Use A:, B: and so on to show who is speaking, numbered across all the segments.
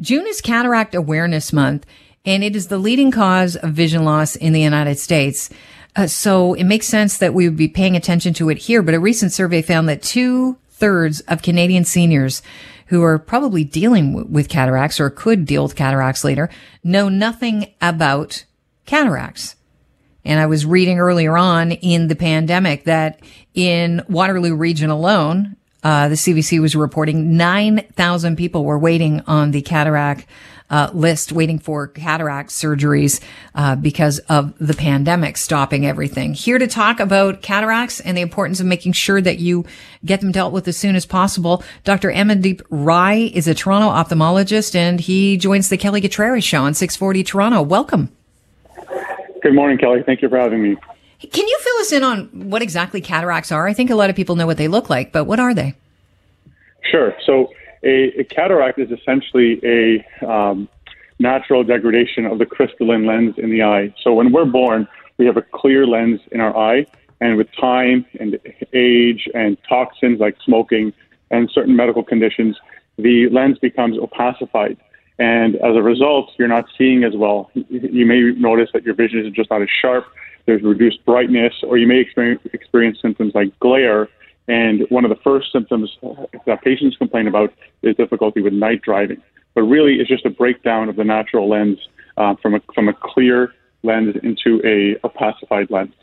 A: June is Cataract Awareness Month, and it is the leading cause of vision loss in the United States. Uh, so it makes sense that we would be paying attention to it here. But a recent survey found that two thirds of Canadian seniors who are probably dealing w- with cataracts or could deal with cataracts later know nothing about cataracts. And I was reading earlier on in the pandemic that in Waterloo region alone, uh, the CBC was reporting 9,000 people were waiting on the cataract uh, list, waiting for cataract surgeries uh, because of the pandemic stopping everything. Here to talk about cataracts and the importance of making sure that you get them dealt with as soon as possible. Dr. Amandeep Rai is a Toronto ophthalmologist, and he joins the Kelly Cutrara Show on 640 Toronto. Welcome.
B: Good morning, Kelly. Thank you for having me.
A: Can you fill us in on what exactly cataracts are? I think a lot of people know what they look like, but what are they?
B: Sure. So, a, a cataract is essentially a um, natural degradation of the crystalline lens in the eye. So, when we're born, we have a clear lens in our eye, and with time and age and toxins like smoking and certain medical conditions, the lens becomes opacified. And as a result, you're not seeing as well. You may notice that your vision is just not as sharp there's reduced brightness, or you may experience, experience symptoms like glare. And one of the first symptoms that patients complain about is difficulty with night driving. But really, it's just a breakdown of the natural lens uh, from a from a clear lens into a, opacified lens.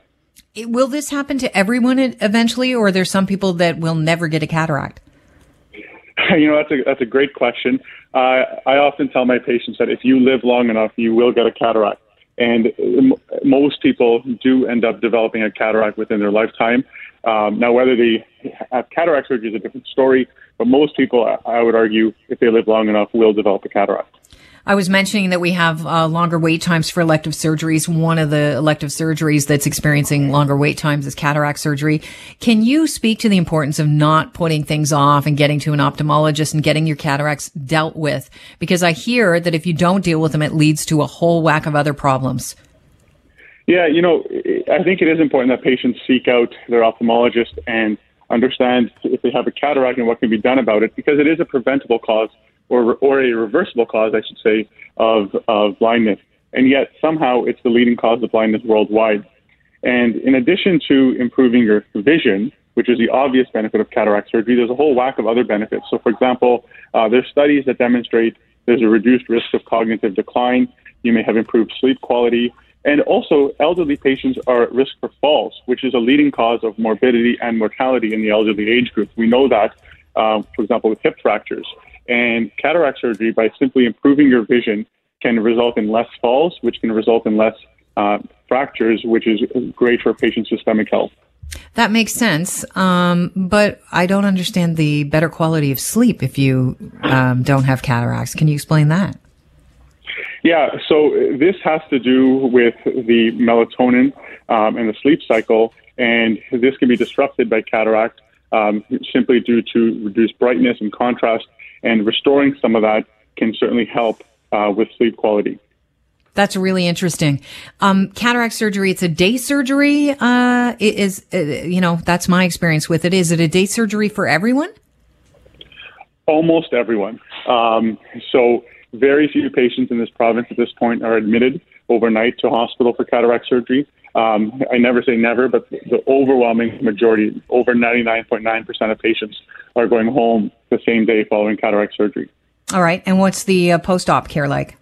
A: Will this happen to everyone eventually, or are there some people that will never get a cataract?
B: You know, that's a that's a great question. Uh, I often tell my patients that if you live long enough, you will get a cataract. And most people do end up developing a cataract within their lifetime. Um, now, whether they have cataract surgery is a different story, but most people, I would argue, if they live long enough, will develop a cataract.
A: I was mentioning that we have uh, longer wait times for elective surgeries. One of the elective surgeries that's experiencing longer wait times is cataract surgery. Can you speak to the importance of not putting things off and getting to an ophthalmologist and getting your cataracts dealt with? Because I hear that if you don't deal with them, it leads to a whole whack of other problems.
B: Yeah, you know, I think it is important that patients seek out their ophthalmologist and understand if they have a cataract and what can be done about it because it is a preventable cause or, or a reversible cause, I should say, of, of blindness. And yet somehow it's the leading cause of blindness worldwide. And in addition to improving your vision, which is the obvious benefit of cataract surgery, there's a whole whack of other benefits. So, for example, uh, there's studies that demonstrate there's a reduced risk of cognitive decline. You may have improved sleep quality. And also, elderly patients are at risk for falls, which is a leading cause of morbidity and mortality in the elderly age group. We know that, uh, for example, with hip fractures. And cataract surgery, by simply improving your vision, can result in less falls, which can result in less uh, fractures, which is great for patients' systemic health.
A: That makes sense. Um, but I don't understand the better quality of sleep if you um, don't have cataracts. Can you explain that?
B: Yeah, so this has to do with the melatonin um, and the sleep cycle, and this can be disrupted by cataract um, simply due to reduced brightness and contrast and restoring some of that can certainly help uh, with sleep quality.
A: That's really interesting. Um, cataract surgery, it's a day surgery. Uh, is, uh, you know, that's my experience with it. Is it a day surgery for everyone?
B: Almost everyone. Um, so very few patients in this province at this point are admitted overnight to hospital for cataract surgery. Um, I never say never, but the overwhelming majority, over 99.9% of patients, are going home the same day following cataract surgery.
A: All right. And what's the uh, post op care like?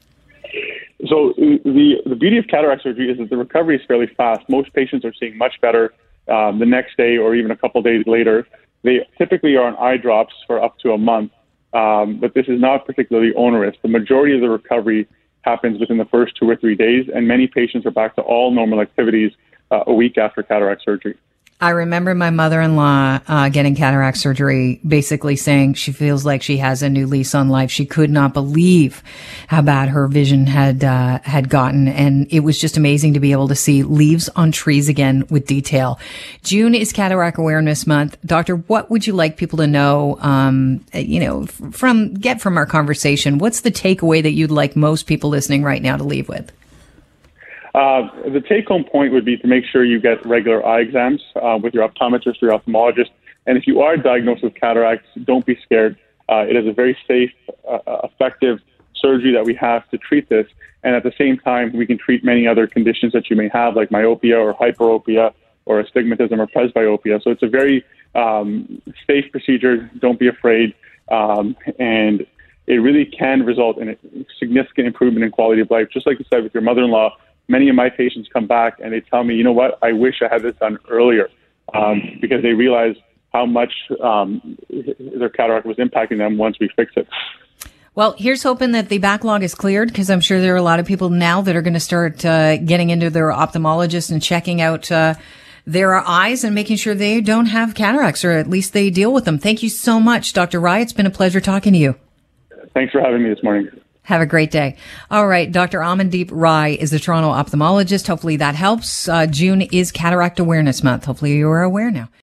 B: So, the, the beauty of cataract surgery is that the recovery is fairly fast. Most patients are seeing much better um, the next day or even a couple days later. They typically are on eye drops for up to a month, um, but this is not particularly onerous. The majority of the recovery happens within the first two or three days, and many patients are back to all normal activities uh, a week after cataract surgery.
A: I remember my mother-in-law uh, getting cataract surgery, basically saying she feels like she has a new lease on life. She could not believe how bad her vision had uh, had gotten, and it was just amazing to be able to see leaves on trees again with detail. June is Cataract Awareness Month, Doctor. What would you like people to know? Um, you know, from get from our conversation, what's the takeaway that you'd like most people listening right now to leave with?
B: Uh, the take home point would be to make sure you get regular eye exams uh, with your optometrist or your ophthalmologist. And if you are diagnosed with cataracts, don't be scared. Uh, it is a very safe, uh, effective surgery that we have to treat this. And at the same time, we can treat many other conditions that you may have, like myopia or hyperopia or astigmatism or presbyopia. So it's a very um, safe procedure. Don't be afraid. Um, and it really can result in a significant improvement in quality of life. Just like you said with your mother in law, many of my patients come back and they tell me, you know what, I wish I had this done earlier um, because they realize how much um, their cataract was impacting them once we fix it.
A: Well, here's hoping that the backlog is cleared because I'm sure there are a lot of people now that are going to start uh, getting into their ophthalmologist and checking out uh, their eyes and making sure they don't have cataracts or at least they deal with them. Thank you so much, Dr. Rai. It's been a pleasure talking to you.
B: Thanks for having me this morning.
A: Have a great day. All right. Dr. Amandeep Rai is the Toronto ophthalmologist. Hopefully that helps. Uh, June is Cataract Awareness Month. Hopefully you are aware now.